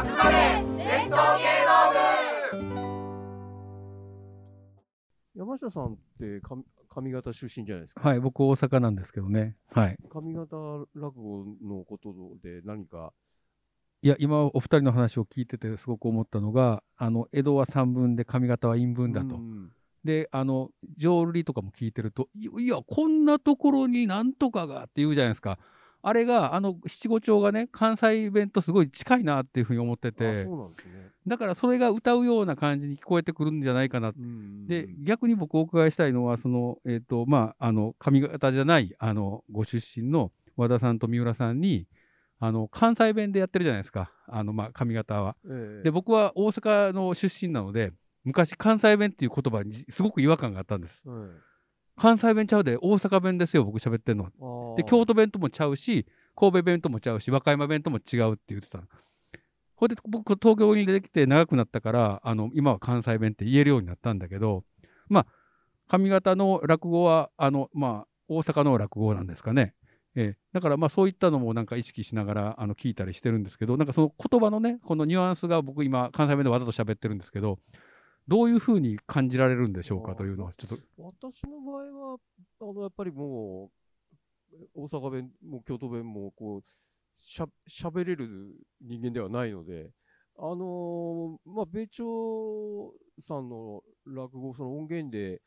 集まれ伝統芸能部山下さんって上上方出身じゃないですか？はい、僕大阪なんですけどね。はい。上方落語のことで何か？いや、今お二人の話を聞いててすごく思ったのが、あの、江戸は三分で上方は陰分だと。うんで、あの、浄瑠璃とかも聞いてると、いいや、こんなところになんとかがって言うじゃないですか。あれが、あの、七五調がね、関西弁とすごい近いなっていうふうに思ってあてね。だからそれが歌うような感じに聞こえてくるんじゃないかなうんで、逆に僕お伺いしたいのは、その、えっ、と、まあ、あの、上方じゃない、あの、ご出身の和田さんと三浦さんに、あの、関西弁でやってるじゃないですか。あの、まあ、上方は。ええで、僕は大阪の出身なので、昔関西弁っていう言葉にすごく違和感があったんです。はい関西弁ちゃうで、大阪弁ですよ、僕喋ってんので、京都弁ともちゃうし、神戸弁ともちゃうし、和歌山弁とも違うって言ってたの。ほいで、僕、東京に出てきて長くなったから、あの、今は関西弁って言えるようになったんだけど、まあ、上方の落語は、あの、まあ、大阪の落語なんですかね。ええだから、まあ、そういったのもなんか意識しながら、あの、聞いたりしてるんですけど、なんかその言葉のね、このニュアンスが僕今、関西弁でわざと喋ってるんですけど、どういうふうに感じられるんでしょうかというのは、ちょっと、私の場合は、あの、やっぱりもう、大阪弁も京都弁も、こう、しゃ、喋れる人間ではないので、あのーまあ、米朝さんの落語、その音源で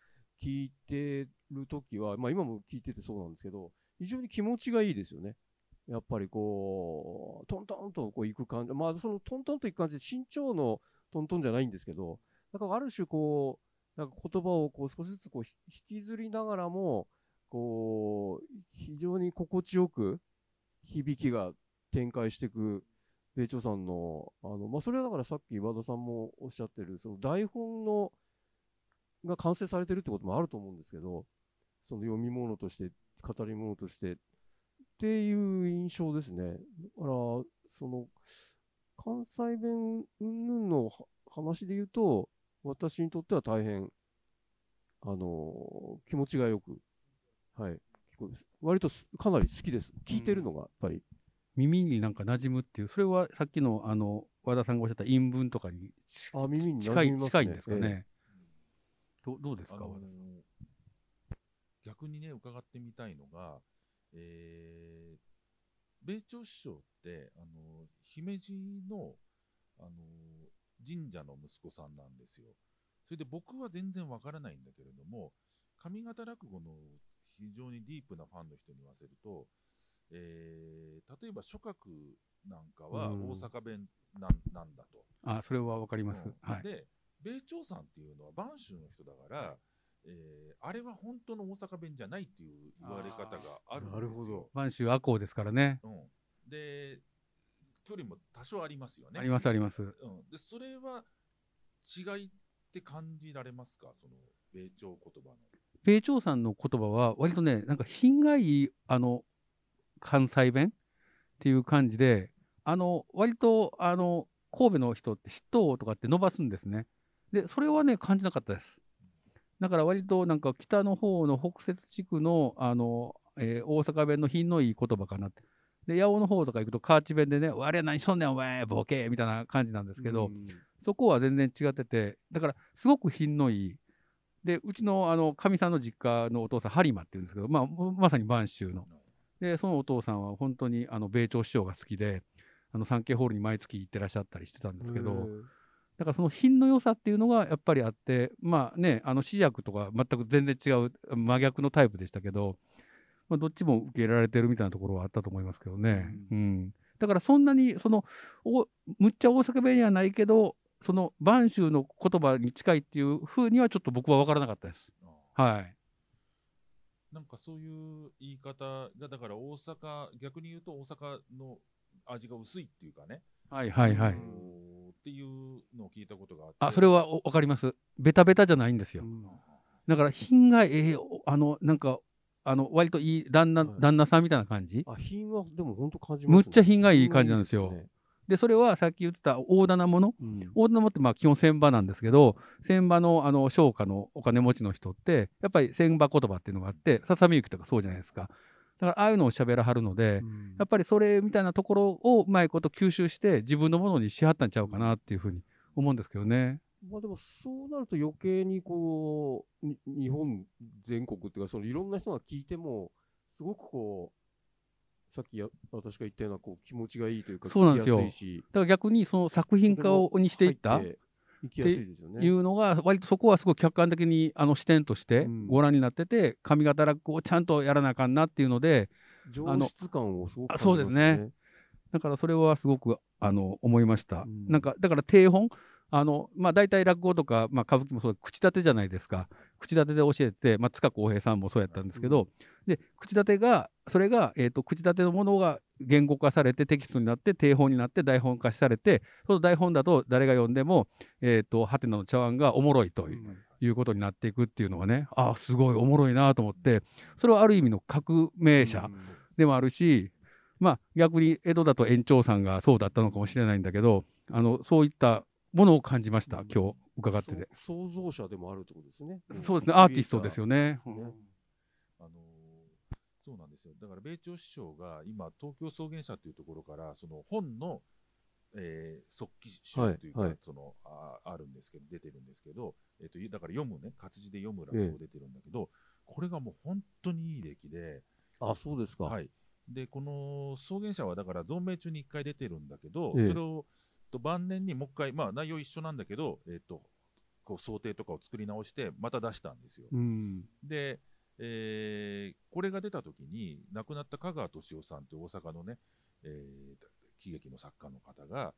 聞いてるときは、まあ今も聞いててそうなんですけど、非常に気持ちがいいですよね。やっぱりこう、トントンとこう行く感じ。まあそのトントンと行く感じで身長のトントンじゃないんですけど、なんかある種こう、なんか言葉をこう少しずつこう引きずりながらも、こう、非常に心地よく響きが展開していく、米朝さんの、あの、まあ、それはだからさっき和田さんもおっしゃってる、その台本の、が完成されてるってこともあると思うんですけど、その読み物として、語り物として、っていう印象ですね。だから、その、関西弁云々の話で言うと、私にとっては大変、あの気持ちがよく、はい、聞こえます。割とすかなり好きです。聞いてるのが、やっぱり。耳になんか馴染むっていう、それはさっきのあの和田さんがおっしゃった陰文とかにあ、耳に馴近い染みますね。近いんですかえね。どどうですか、あの和田さん逆にね、伺ってみたいのが、えー、米朝師匠って、あの、姫路の、あの、神社の息子さんなんですよ。それで僕は全然わからないんだけれども、上方落語の非常にディープなファンの人に言わせると、えー、例えば諸角なんかはうん大阪弁なん,、なんだと。あ、それはわかります。うんはい。で、米朝さんっていうのは播州の人だから、えーあれは本当の大阪弁じゃないっていう言われ方があるんですよ。なるほど播州赤穂ですからね。うん、で、距離も多少ありますよね。ありますあります。うん、で、それは違いって感じられますか？その米朝言葉の。米朝さんの言葉は割とね、なんか品がいい、あの、関西弁っていう感じで、あの、割と、あの、神戸の人って嫉妬とかって伸ばすんですね。で、それはね、感じなかったです。だから割となんか北の方の北摂地区の、あの、えー大阪弁の品のいい言葉かなって。で、八尾の方とか行くと河内弁でね、我は何しとんねんお前、ボケみたいな感じなんですけど、うんそこは全然違ってて、だからすごく品のいい。で、うちのあの、かみさんの実家のお父さん、播磨っていうんですけど、まあ、まさに播州の。で、そのお父さんは本当にあの、米朝師匠が好きで、あの、産経ホールに毎月行ってらっしゃったりしてたんですけど、だからその品の良さっていうのがやっぱりあって、まあね、あの、試薬とか全く全然違う真逆のタイプでしたけど、まあ、どっちも受け入れられてるみたいなところはあったと思いますけどね。うん。だからそんなに、その、おむっちゃ大阪弁にはないけど、その、播州の言葉に近いっていうふうにはちょっと僕は分からなかったです。あはい。なんかそういう言い方が、だから大阪、逆に言うと大阪の味が薄いっていうかね、はいはいはい。っていうのを聞いたことがあって。あ、それはお分かります。ベタベタじゃないんですよう。んだから品がええおあの、なんか、あの、割といい旦那、はい旦那さんみたいな感じ？あ、品はでも本当感じますね。むっちゃ品がいい感じなんですよで、それはさっき言ってた大棚もの。ですね大棚もってまあ基本船場なんですけど、船場のあの商家のお金持ちの人って、やっぱり船場言葉っていうのがあって、ささみゆきとかそうじゃないですか。だからああいうのを喋らはるので、うんやっぱりそれみたいなところをうまいこと吸収して自分のものにしはったんちゃうかなっていうふうに思うんですけどね。まあでもそうなると余計にこうに日本全国っていうかそのいろんな人が聞いてもすごくこうさっきや私が言ったようなこう気持ちがいいというかそうなんですよ。だから逆にその作品化をにしていった入っていうのが割とそこはすごい客観的にあの視点としてうん。ご覧になってて上方落語をちゃんとやらなあかんなっていうので上質感をすごくあ感じますそうですね。だからそれはすごくあの思いました。うん。なんかだから定本あのまあ大体落語とか、まあ、歌舞伎もそう口立てじゃないですか。口立てで教えて、まあ、塚公平さんもそうやったんですけど、で口立てがそれが、えー、と口立てのものが言語化されてテキストになって定本になって台本化されてその台本だと誰が読んでも、えー、とハテナの茶碗がおもろいという。うんいうことになっていくっていうのがねああすごいおもろいなと思ってそれはある意味の革命者でもあるし、まあ逆に江戸だと園長さんがそうだったのかもしれないんだけどあのそういったものを感じました、うん今日伺ってて。創造者でもあるってことですね。そうですねアーティストですよね。ねあのーそうなんですよ。だから米朝師匠が今、東京草原社というところから、その本の、えー、速記集というか、はいはいそのああるんですけど、出てるんですけど、えっとだから読むね、活字で読む落語出てるんだけど、これがもう本当にいい出来で、あ、そうですか。はい、でこの草原社はだから存命中に1回出てるんだけど、ええそれをと晩年にもう一回、まあ、内容一緒なんだけど、えっとこう想定とかを作り直してまた出したんですよ。うん。で、えーこれが出た時に亡くなった香川敏夫さんという大阪のね、えー喜劇の作家の方が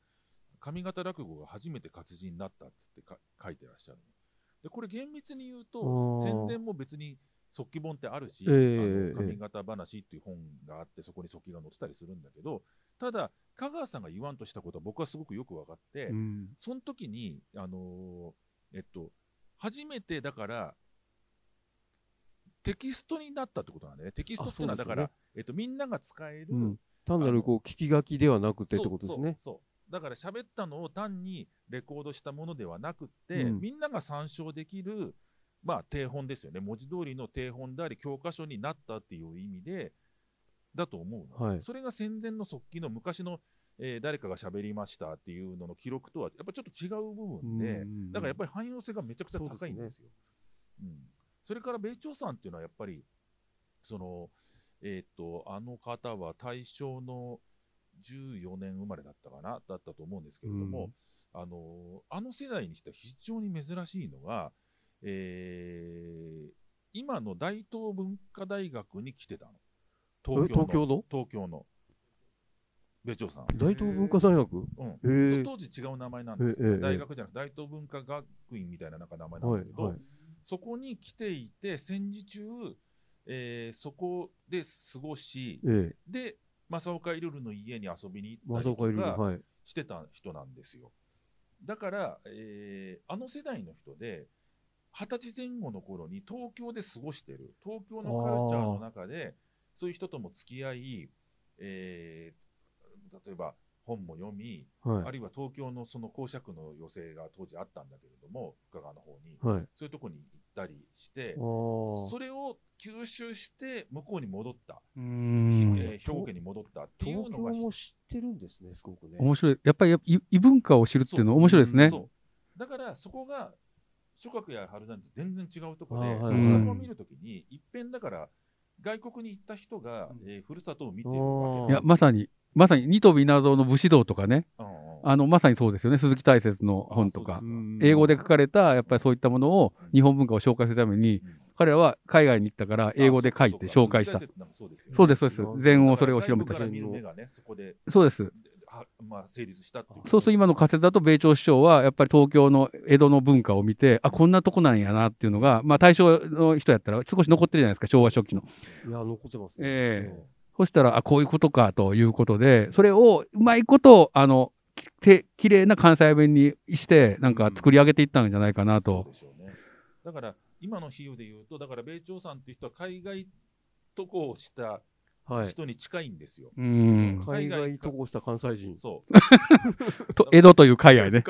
上方落語が初めて活字になったっつってか書いてらっしゃるの。でこれ厳密に言うと戦前も別に速記本ってあるし、ええあの上方話っていう本があってそこに速記が載ってたりするんだけどただ香川さんが言わんとしたことは僕はすごくよく分かって、うん。その時に、あのーえっと、初めてだから、テキストになったってことなんだよね。テキストっていうのは、だから、えっと、みんなが使える、うん単なるこう聞き書きではなくてってことですね。そうそうだから喋ったのを単にレコードしたものではなくって、うんみんなが参照できる、まあ、定本ですよね。文字通りの定本であり、教科書になったっていう意味で、だと思うの。はい。それが戦前の速記の昔の、えー誰かが喋りましたっていうのの記録とは、やっぱちょっと違う部分で、うんだからやっぱり汎用性がめちゃくちゃ高いんですよ。うん、それから米朝さんっていうのはやっぱりそのえーっとあの方は大正の14年生まれだったかなだったと思うんですけれども、あのあの世代にしては非常に珍しいのが、えー今の大東文化大学に来てたの東京の。え東京の。米朝さん、大東文化大学？うん、当時違う名前なんですよ、ええええ。大学じゃなくて大東文化学院みたいななんか名前なんはいだけど、はい。そこに来ていて戦時中、えーそこで過ごしええ。で正岡いるるの家に遊びに行ったりとかはい。してた人なんですよ。だから、えーあの世代の人で二十歳前後の頃に東京で過ごしてる。東京のカルチャーの中でそういう人とも付き合い、えー例えば本も読み、はいあるいは東京のその公爵の寄席が当時あったんだけれども深川の方にはい。そういうとこに行ったりして。それを吸収して向こうに戻った、うーんえー兵庫県に戻ったっていう東京のがも知ってるんですね、すごくね。面白いやっぱり異異文化を知るっていうのは面白いですね。そうだからそこが諸角や春山と全然違うところで、はいを見るときにいっぺんだから外国に行った人が、えーふるさとを見てるわけいやまさにまさに二飛稲造の武士道とかね。あのまさにそうですよね。鈴木大拙の本とか。英語で書かれたやっぱりそういったものを日本文化を紹介するためにうん。彼らは海外に行ったから英語で書いて紹介した。そうですそうです禅をそれを広めたしそこで。そうです。はまあ、成立したっていうそうすると今の仮説だと米朝首相はやっぱり東京の江戸の文化を見てあこんなとこなんやなっていうのが、まあ、大正の人やったら少し残ってるじゃないですか昭和初期の。いや、残ってますね。ええそしたらあこういうことかということでそれをうまいことあのきて綺麗な関西弁にしてなんか作り上げていったんじゃないかなと。だから今の比喩で言うと、だから米朝さんっていう人は海外渡航したはい。人に近いんですよ。うん海外渡航した関西人。そう。と江戸という海外ね。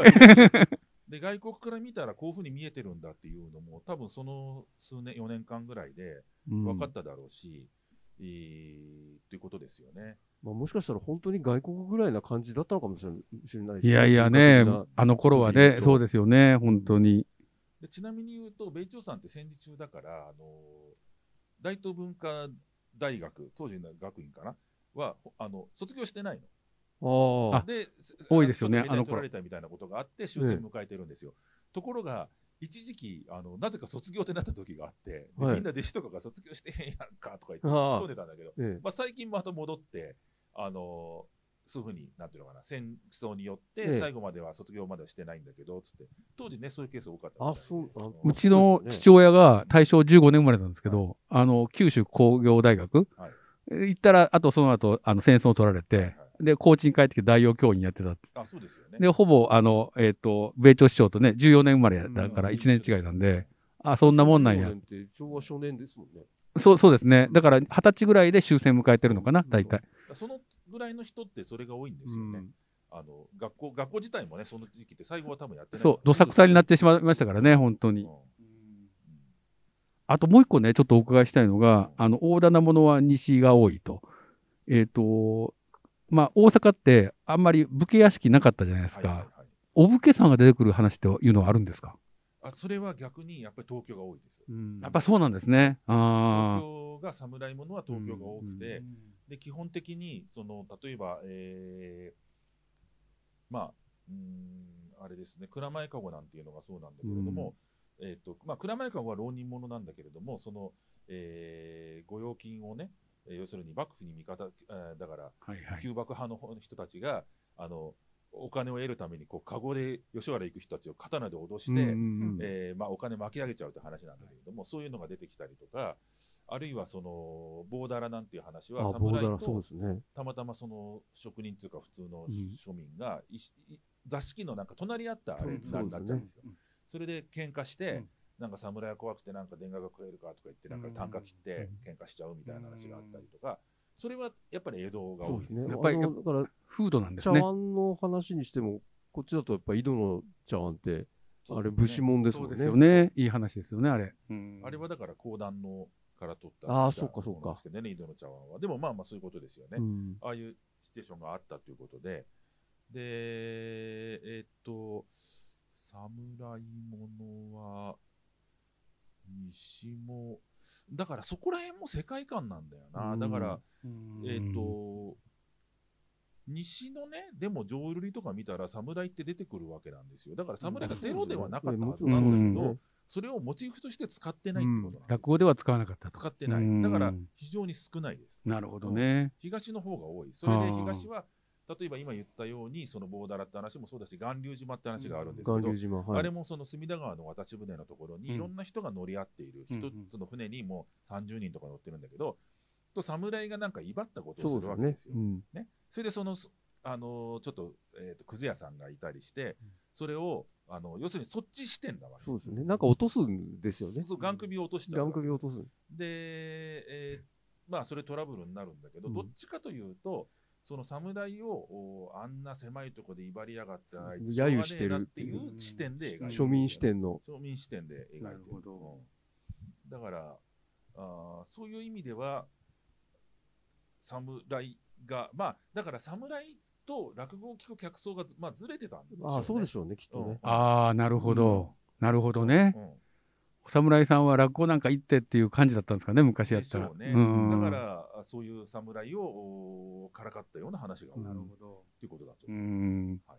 で外国から見たらこういうふうに見えてるんだっていうのも多分その数年4年間ぐらいでうん分かっただろうし、えーということですよね。まあ、もしかしたら本当に外国ぐらいな感じだったのかもしれないしれないいやいやね文化的な、あの頃はね、そうですよね、本当に。でちなみに言うと、米朝さんって戦時中だから、あの大東文化大学、当時の学院かな、はほあの卒業してないの。あで、多いですよねあの取られたみたいなことがあって、終戦迎えてるんですよ。ところが、一時期あの、なぜか卒業ってなった時があって、ではい。みんな弟子とかが卒業してへんやんかとか言って、突っ込んでたんだけど、ええ。まあ、最近また戻って、あのそういうふうに、なんていうのかな、戦争によってええ最後までは卒業まではしてないんだけど、つって、当時ね、そういうケース多かったみたいで。あそうあんうちの父親が大正15年生まれなんですけど、あの、九州工業大学、はいえ行ったら、あとその後、あの、戦争を取られて、はいはいで、高知に帰ってきて大洋教員やってた。あ、そうですよね。で、ほぼ、あの、えっ、と、米朝首相とね、14年生まれだから1年違いなんで、あ、そんなもんなんや昭和。初年ですもんね。そう、そうですね。だから、二十歳ぐらいで終戦迎えてるのかな、大体。そのぐらいの人ってそれが多いんですよね。あの学校学校自体もね、その時期って最後は多分やってないそう、どさくさになってしまいましたからね、本当うんに。あともう一個ね、ちょっとお伺いしたいのが、あの、大棚ものは西が多いと。えっ、と、まあ、大阪ってあんまり武家屋敷なかったじゃないですか。はいはいはいお武家さんが出てくる話っていうのはあるんですか？あそれは逆にやっぱり東京が多いです。うんやっぱそうなんですね。東あ京が侍ものは東京が多くて、で基本的にその例えば、えーまあうーんあれですね蔵前かごなんていうのがそうなんだけれども、えーとまあ、蔵前かごは浪人者なんだけれどもその、えー御用金をね、えー要するに幕府に味方、えーだからあ。はいはい。旧幕派の人たちがあのお金を得るためにこう籠で吉原行く人たちを刀で脅して、うんうんうん。えーまあ、お金巻き上げちゃうって話なんだけれども、そういうのが出てきたりとか、あるいはそのボーダラなんていう話は、侍と。たまたまその職人っていうか、普通のうん庶民が、いしい座敷のなんか隣り合ったあれうんになっちゃうんですよ。それで喧嘩して、うん。なんか侍は怖くて、なんか電話が食えるかとか言って、なんか単価切って喧嘩しちゃうみたいな話があったりとか、それはやっぱり江戸が多いですそうですね。やっぱりだから、風土なんです茶ね。碗の話にしても、こっちだとやっぱ井戸の茶碗って、あれ武士もんですもんね。そうですよね。いい話ですよね、あれ。あれはだから講談のから取ったあー茶そうかそうかですけどね、井戸の茶碗は。でもまあまあそういうことですよね。うんああいうシチュエーションがあったということで、で、えーっと、侍ものは、西も、だからそこら辺も世界観なんだよな。うんだから、うんえーっと、西のね、でも浄瑠璃とか見たら侍って出てくるわけなんですよ。だから侍がゼロではなかったはずなんだうんけど、それをモチーフとして使ってないってことなんですよ落語では使わなかったと。使ってない。だから非常に少ないです。なるほどね。東の方が多い。それで東は、例えば今言ったように、そのボーダラって話もそうだし、巌流島って話があるんですけど、巌流島、はい。あれもその隅田川の渡し船のところに、うんいろんな人が乗り合っている、うん一つの船にもう30人とか乗ってるんだけど、と侍がなんか威張ったことそをするわけですよ。。うん。ねそれでその、あのーちょっと,、えーと、くず屋さんがいたりして、それを、あの要するにそっち視点だわけそうですね。なんか落とすんですよね。そう、眼首を落としちゃうガンわけ。首落とす。で、えーまあそれトラブルになるんだけど、うんどっちかというとその侍をおあんな狭いところで威張りやがってあいつ揶揄してるっていう。視点で描いてる。庶民視点の。庶民視点で描いてるなるほど。うんだからあーそういう意味では侍がまあだから侍と落語を聞く客層がず,、まあ、ずれてたんでしょうね。ああ、そうでしょうね、きっとね。ああ、なるほど。なるほどね。うんお侍さんは落語なんか行ってっていう感じだったんですかね、昔やったら。でしょうねんだからあそういう侍をおからかったような話がなるほど。ということだとう思います。んはい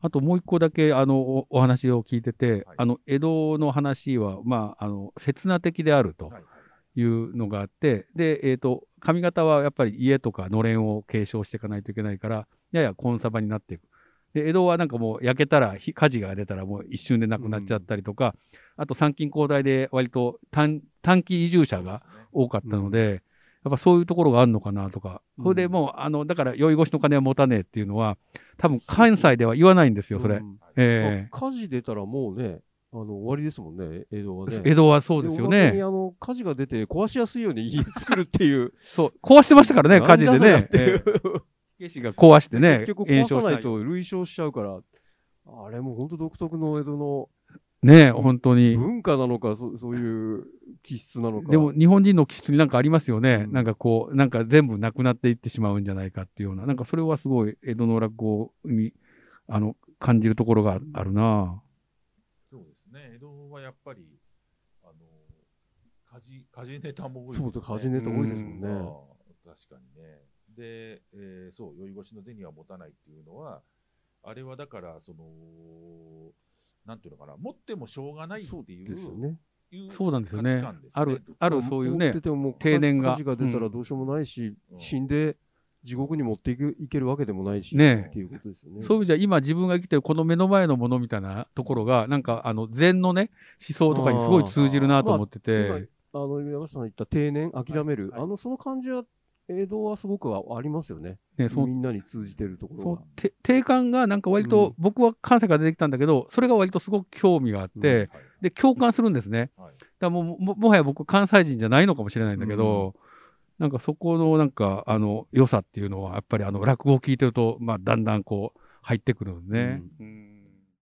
あともう一個だけあのおお話を聞いてて、はいあの江戸の話は、まあ、あの刹那的であるとはいはいいうのがあって、で、えー、と上方はやっぱり家とかのれんを継承していかないといけないから、ややコンサバになっていく。で江戸はなんかもう焼けたら、火火事が出たらもう一瞬でなくなっちゃったりとか、あと参勤交代で割と短短期移住者が多かったので、やっぱそういうところがあるのかなとか、うんそれでもう、あの、だから酔い越しの金は持たねえっていうのは、多分関西では言わないんですよ、それ。うんえまあ火事出たらもうね、あの終わりですもんね、江戸はえね。江戸はそうですよね。あの火事が出て壊しやすいように家作るっていう。そう、壊してましたからね、火事でね。ていう火消しが壊してね結、局炎壊さない。と類焼しちゃうから、あれも本当独特の江戸のねえ、本当に。文化なのか、そそういう気質なのか。でも日本人の気質になんかありますよね。うんなんかこう、なんか全部なくなっていってしまうんじゃないかっていうような、なんかそれはすごい江戸の落語に、あの、感じるところがあるなそうですね。江戸はやっぱり、あの、家事、家事ネタも多いですね。そうです家事ネタ多いですもんね。ああ確かにね。で、えーそう、酔い越しの銭は持たないっていうのは、あれはだから、その、なんていうのかな、持ってもしょうがないってそういう、ですよね。そうなんですよね。価値観ですあるあるそういうねててももう定年が火事が出たらどうしようもないし、うん。死んで地獄に持っていくいけるわけでもないし、ねえ。っていうことですよね。そういう意味では今自分が生きてるこの目の前のものみたいなところが、なんかあの禅のね、思想とかにすごい通じるなと思ってて、あの山下さん言った定年、諦める、はいはい。あのその感じは江戸はすごくありますよね。ね、そのみんなに通じてるところがそう。て定感がなんか割うんと、僕は関西から出てきたんだけど、それが割とすごく興味があって、うんはいで、共感するんですね。はいだもうも、もはや僕関西人じゃないのかもしれないんだけど、なんかそこのなんか、あの、良さっていうのは、やっぱりあの、落語を聞いてると、まあ、だんだんこう、入ってくるのね。うん